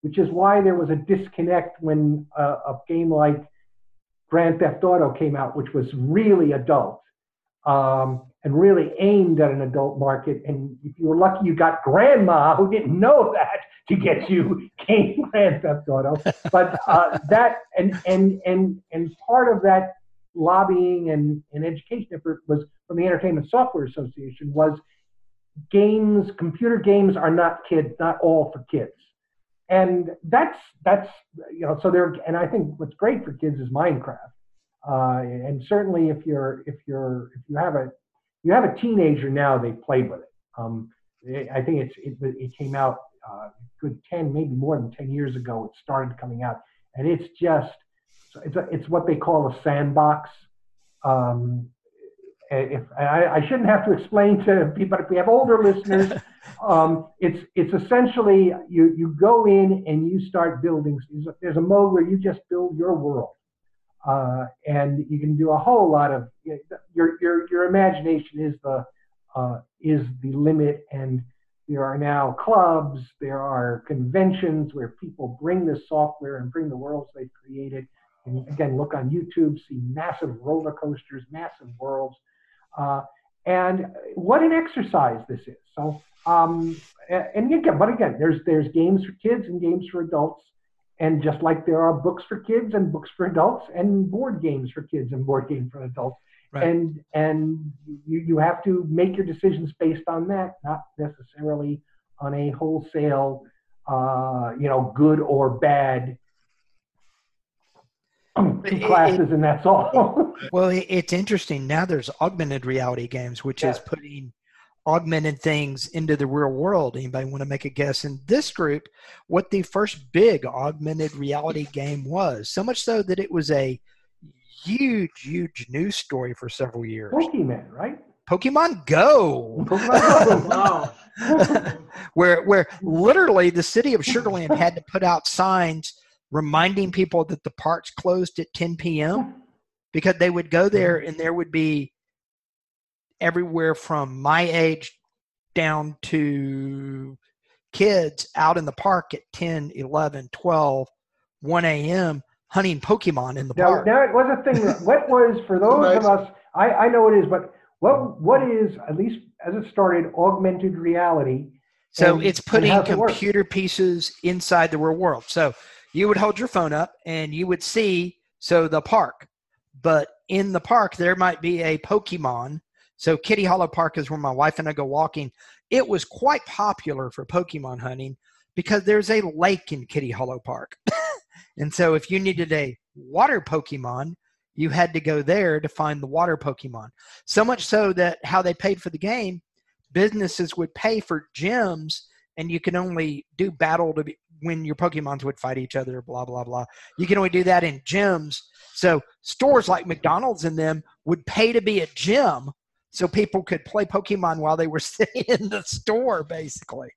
which is why there was a disconnect when a, a game like Grand Theft Auto came out, which was really adult. Um, and really aimed at an adult market. And if you were lucky, you got grandma who didn't know that to get you [laughs] game Grand Theft Auto. But uh, that and and and and part of that lobbying and, and education effort was from the Entertainment Software Association was games, computer games are not kids, not all for kids. And that's that's you know so there and I think what's great for kids is Minecraft. Uh, and certainly if you're if you're if you have a you have a teenager now they play with it. Um, I think it's it, it came out uh, good ten maybe more than ten years ago. It started coming out and it's just it's a, it's what they call a sandbox. Um, if I, I, shouldn't have to explain to people, but if we have older listeners, [laughs] um, it's it's essentially you you go in and you start building. There's a mode where you just build your world, uh, and you can do a whole lot of your your your imagination is the uh, is the limit, and there are now clubs, there are conventions where people bring this software and bring the worlds they've created. And again, look on YouTube, see massive roller coasters, massive worlds. Uh, and what an exercise this is. So, um, and again, but again, there's there's games for kids and games for adults, and just like there are books for kids and books for adults, and board games for kids and board games for adults, right. and and you you have to make your decisions based on that, not necessarily on a wholesale, uh, you know, good or bad two classes it, and that's all. [laughs] well, it's interesting. Now there's augmented reality games, which is putting augmented things into the real world. Anybody want to make a guess in this group what the first big augmented reality game was? So much so that it was a huge, huge news story for several years. Pokemon, right? Pokemon Go. Pokemon Go. [laughs] where where literally the city of Sugarland had to put out signs reminding people that the parks closed at 10 p.m. [laughs] because they would go there and there would be everywhere from my age down to kids out in the park at 10, 11, 12, 1 a.m. hunting Pokemon in the now, park. Now, it was a thing. what was, for [laughs] those of us, I, I know it is, but what what is, at least as it started, augmented reality? So and, it's putting computer it pieces inside the real world. So you would hold your phone up and you would see so the park but in the park there might be a pokemon so kitty hollow park is where my wife and i go walking it was quite popular for pokemon hunting because there's a lake in kitty hollow park [laughs] and so if you needed a water pokemon you had to go there to find the water pokemon so much so that how they paid for the game businesses would pay for gyms and you can only do battle to be, when your Pokemons would fight each other, blah, blah, blah. You can only do that in gyms. So stores like McDonald's and them would pay to be a gym so people could play Pokemon while they were [laughs] sitting in the store, basically.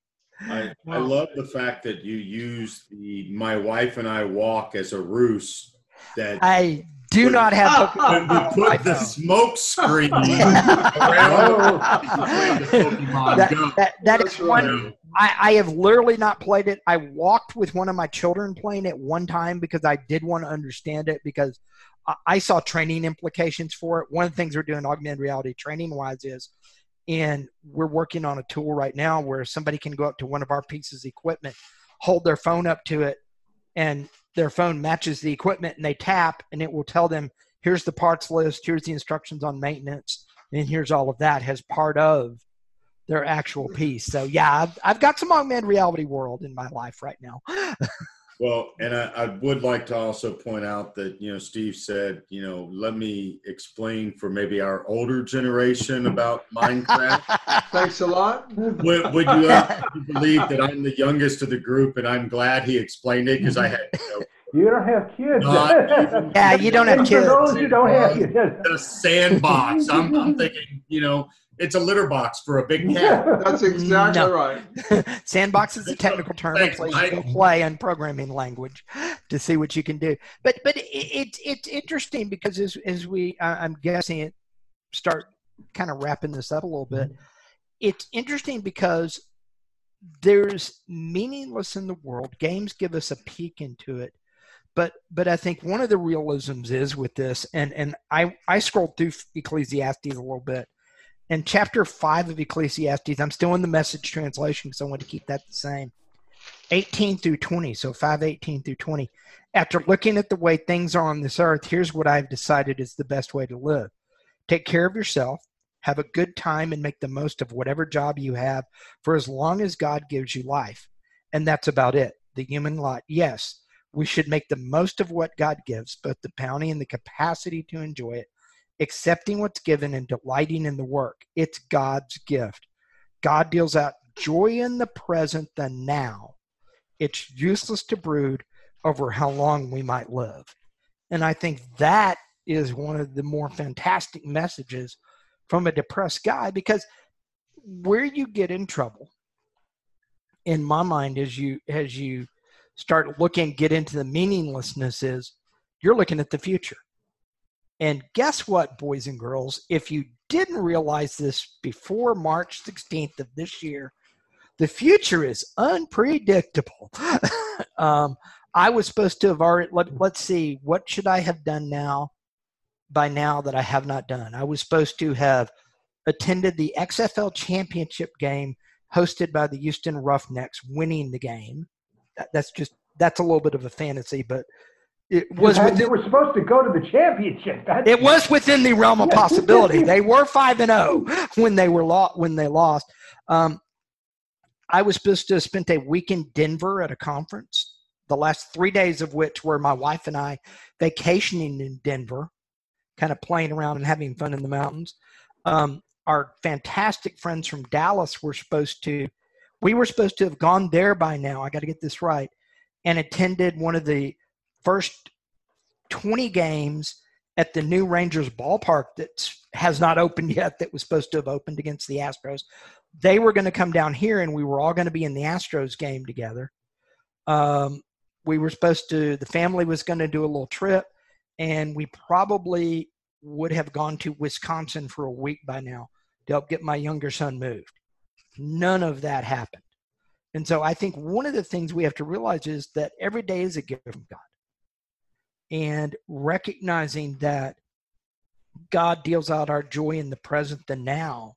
I, I love the fact that you use the my wife and I walk as a ruse that I do put, not have when we put the smoke screen [laughs] around the Pokemon that, Go. That, that is one I, I have literally not played it. I walked with one of my children playing it one time because I did want to understand it because I, saw training implications for it. One of the things we're doing augmented reality training wise is, and we're working on a tool right now where somebody can go up to one of our pieces of equipment, hold their phone up to it, and their phone matches the equipment and they tap and it will tell them here's the parts list, here's the instructions on maintenance, and here's all of that as part of their actual piece. So yeah, I've, I've got some augmented reality world in my life right now. [laughs] well, and I, I, would like to also point out that you know Steve said you know let me explain for maybe our older generation about Minecraft. [laughs] Thanks a lot. Would, would you, uh, believe that I'm the youngest of the group, and I'm glad he explained it because I had. You know, you don't have [laughs] kids. yeah, you don't have kids. For those who don't have kids. A sandbox. I'm, I'm thinking, you know, it's a litter box for a big [laughs] cat. That's exactly no. right. [laughs] Sandbox is a [laughs] technical term. Thanks, a place you play and programming language to see what you can do. But but it's it, it's interesting because as as we uh, I'm guessing it start kind of wrapping this up a little bit. Mm-hmm. It's interesting because there's meaningless in the world. Games give us a peek into it. But but I think one of the realisms is with this, and and I I scrolled through Ecclesiastes a little bit in chapter 5 of Ecclesiastes, I'm still in the message translation because I want to keep that the same. 18 through 20, so 518 through 20. After looking at the way things are on this earth, here's what I've decided is the best way to live. Take care of yourself, have a good time, and make the most of whatever job you have for as long as God gives you life. And that's about it. The human lot, yes, we should make the most of what God gives, both the bounty and the capacity to enjoy it accepting what's given and delighting in the work. It's God's gift. God deals out joy in the present, the now. It's useless to brood over how long we might live. And I think that is one of the more fantastic messages from a depressed guy because where you get in trouble in my mind as you as you start looking get into the meaninglessness is you're looking at the future and guess what boys and girls? If you didn't realize this before march 16th of this year the future is unpredictable. [laughs] Um, i was supposed to have already let, let's see what should i have done now by now that i have not done? I was supposed to have attended the xfl championship game hosted by the Houston Roughnecks, winning the game. That, that's just that's a little bit of a fantasy, but it was. Within, they were supposed to go to the championship. [laughs] That's, it was within the realm of [laughs] possibility. they were five and zero oh when they were lo- when they lost. Um, I was supposed to have spent a week in Denver at a conference. The last three days of which were my wife and I vacationing in Denver, kind of playing around and having fun in the mountains. Um, our fantastic friends from Dallas were supposed to, we were supposed to have gone there by now. I got to get this right, and attended one of the first 20 games at the new Rangers ballpark that has not opened [laughs] yet, that was supposed to have opened against the Astros. They were going to come down here, and we were all going to be in the Astros game together. Um, we were supposed to, the family was going to do a little trip, and we probably would have gone to Wisconsin for a week by now to help get my younger son moved. None of that happened. And so I think one of the things we have to realize is that every day is a gift from God. And recognizing that God deals out our joy in the present, the now,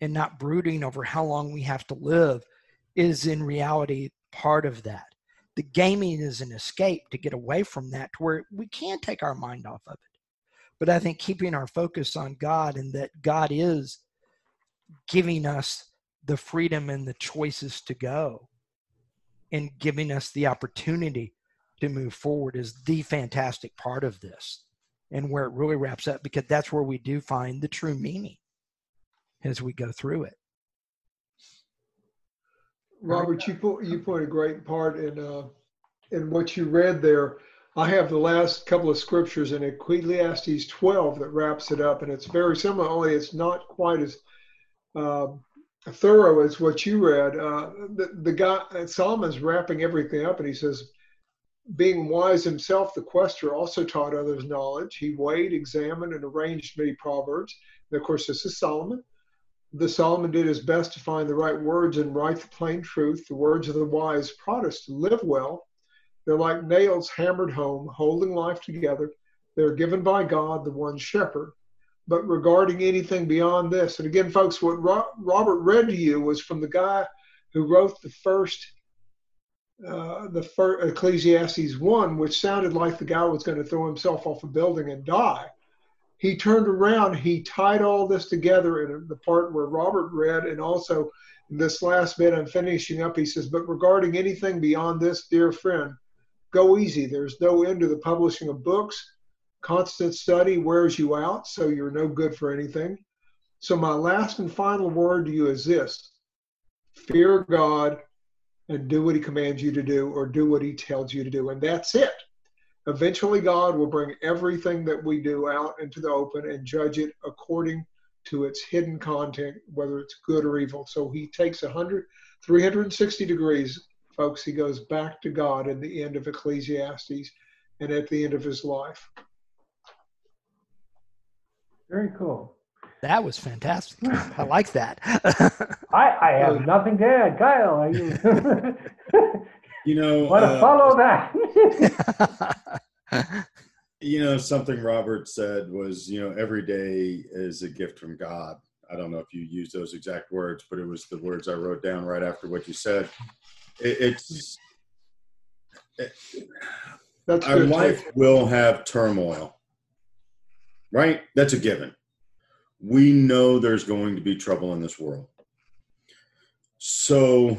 and not brooding over how long we have to live is in reality part of that. The gaming is an escape to get away from that to where we can take our mind off of it. But I think keeping our focus on God and that God is giving us the freedom and the choices to go and giving us the opportunity to move forward is the fantastic part of this and where it really wraps up because that's where we do find the true meaning as we go through it. Robert, you put you put a great part in uh, in what you read there. I have the last couple of scriptures in Ecclesiastes 12 that wraps it up, and it's very similar, only it's not quite as uh, thorough as what you read. Uh, the, the guy, Solomon's wrapping everything up, and he says, being wise himself, the quester also taught others knowledge. He weighed, examined, and arranged many proverbs. And of course, this is Solomon. The Solomon did his best to find the right words and write the plain truth. The words of the wise Protest live well they're like nails hammered home, holding life together. They're given by God, the one shepherd. But regarding anything beyond this, and again, folks, what Robert read to you was from the guy who wrote the first, uh, the first Ecclesiastes one, which sounded like the guy was going to throw himself off a building and die. He turned around, he tied all this together in the part where Robert read, and also this last bit I'm finishing up. He says, "But regarding anything beyond this, dear friend." go easy. There's no end to the publishing of books. Constant study wears you out, so you're no good for anything. So, my last and final word to you is this fear God and do what He commands you to do, or do what He tells you to do. And that's it. Eventually, God will bring everything that we do out into the open and judge it according to its hidden content, whether it's good or evil. So, He takes 100, 360 degrees folks, he goes back to God in the end of Ecclesiastes and at the end of his life. Very cool. That was fantastic. [laughs] I like that. [laughs] I, I have nothing to add. Kyle, are you, [laughs] you know, want to uh, follow that? you know, something Robert said was, you know, every day is a gift from God. I don't know if you used those exact words, but it was the words I wrote down right after what you said it, it's it, That's our life will have turmoil, right? That's a given. We know there's going to be trouble in this world. So,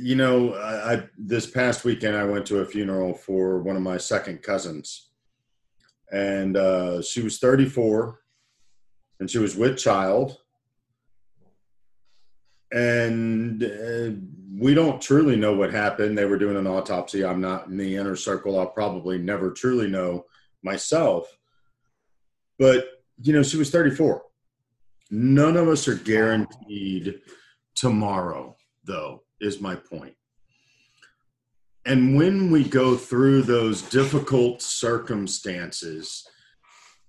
you know, I, I this past weekend I went to a funeral for one of my second cousins, and uh, she was 34, and she was with child and uh, we don't truly know what happened. They were doing an autopsy. I'm not in the inner circle. I'll probably never truly know myself. But you know, she was 34. None of us are guaranteed tomorrow, though, is my point. And when we go through those difficult circumstances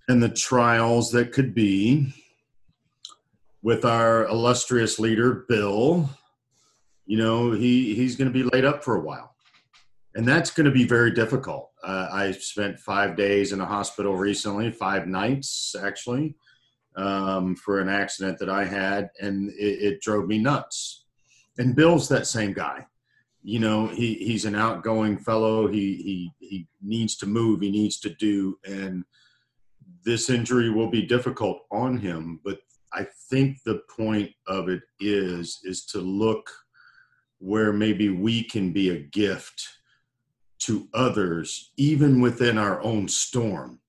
and the trials that could be with our illustrious leader, Bill, you know, he, he's going to be laid up for a while. And that's going to be very difficult. Uh, I spent five days in a hospital recently, five nights actually, um, for an accident that I had, and it, it drove me nuts. And Bill's that same guy you know he he's an outgoing fellow he he he needs to move he needs to do and this injury will be difficult on him but i think the point of it is is to look where maybe we can be a gift to others even within our own storm.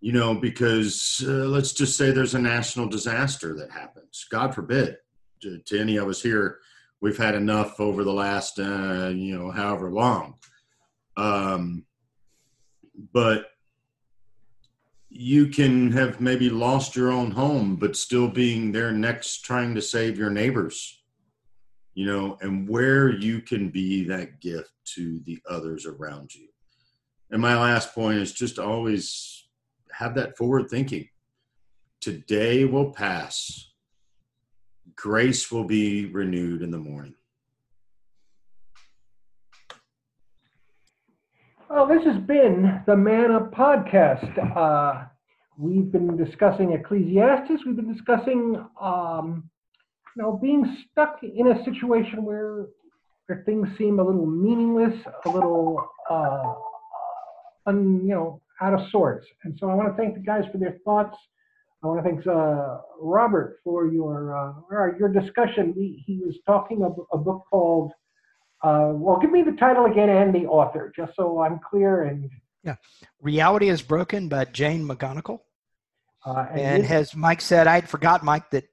You know because uh, let's just say there's a national disaster that happens. God forbid. To, to any of us here we've had enough over the last uh, you know however long. Um, but you can have maybe lost your own home but still being there next trying to save your neighbors you know and where you can be that gift to the others around you and my last point is just always have that forward thinking today will pass grace will be renewed in the morning. Well, this has been the Man Up podcast. Uh, we've been discussing Ecclesiastes. We've been discussing, um, you know, being stuck in a situation where, where things seem a little meaningless, a little, uh, un, you know, out of sorts. And so I want to thank the guys for their thoughts. I want to thank uh, Robert for your uh, your discussion. He, he was talking of a book called, uh, well, give me the title again and the author, just so I'm clear. And yeah, Reality is Broken by Jane McGonigal. Uh, and, and as Mike said, I'd forgot Mike that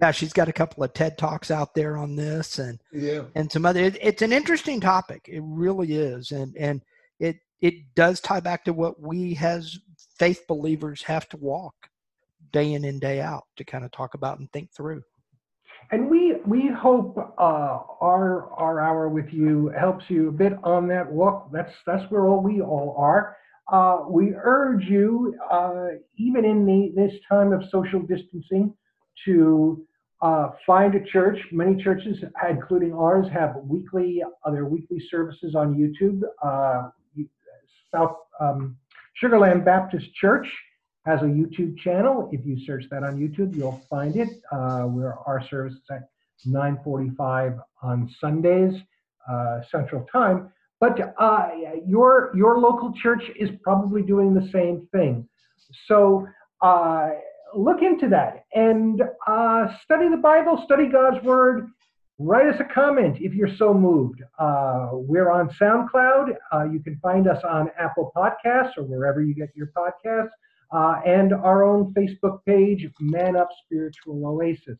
yeah, she's got a couple of TED talks out there on this, and yeah, and some other. It, it's an interesting topic. It really is, and and it it does tie back to what we as faith believers have to walk day in and day out to kind of talk about and think through. And we we hope uh, our our hour with you helps you a bit on that walk. That's that's where all we all are. Uh, we urge you, uh, even in the, this time of social distancing, to uh, find a church. Many churches, including ours, have weekly their weekly services on YouTube. Uh, South um, Sugarland Baptist Church has a YouTube channel. If you search that on YouTube, you'll find it. Uh, where our service is at 9:45 on Sundays uh, Central Time. But uh, your your local church is probably doing the same thing. So uh, look into that and uh, study the Bible, study God's Word. Write us a comment if you're so moved. Uh, we're on SoundCloud. you can find us on Apple Podcasts or wherever you get your podcasts uh, and our own Facebook page, Man Up Spiritual Oasis,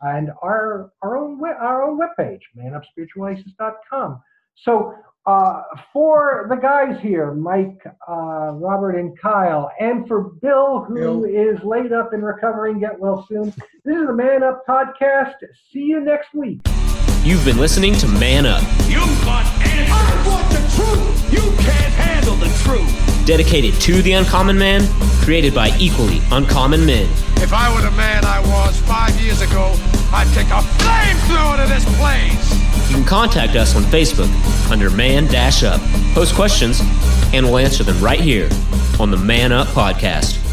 and our our own our own webpage, manupspiritualoasis.com. So uh, for the guys here, Mike, uh, Robert, and Kyle, and for Bill, who Bill. is laid up and recovering, get well soon. This is the Man Up podcast. See you next week. You've been listening to Man Up. You want answers. I want the truth. You can't handle the truth dedicated to the uncommon man, created by equally uncommon men. If I were the man I was five years ago, I'd take a flamethrower to this place. You can contact us on Facebook under Man Dash Up. Post questions, and we'll answer them right here on the Man Up Podcast.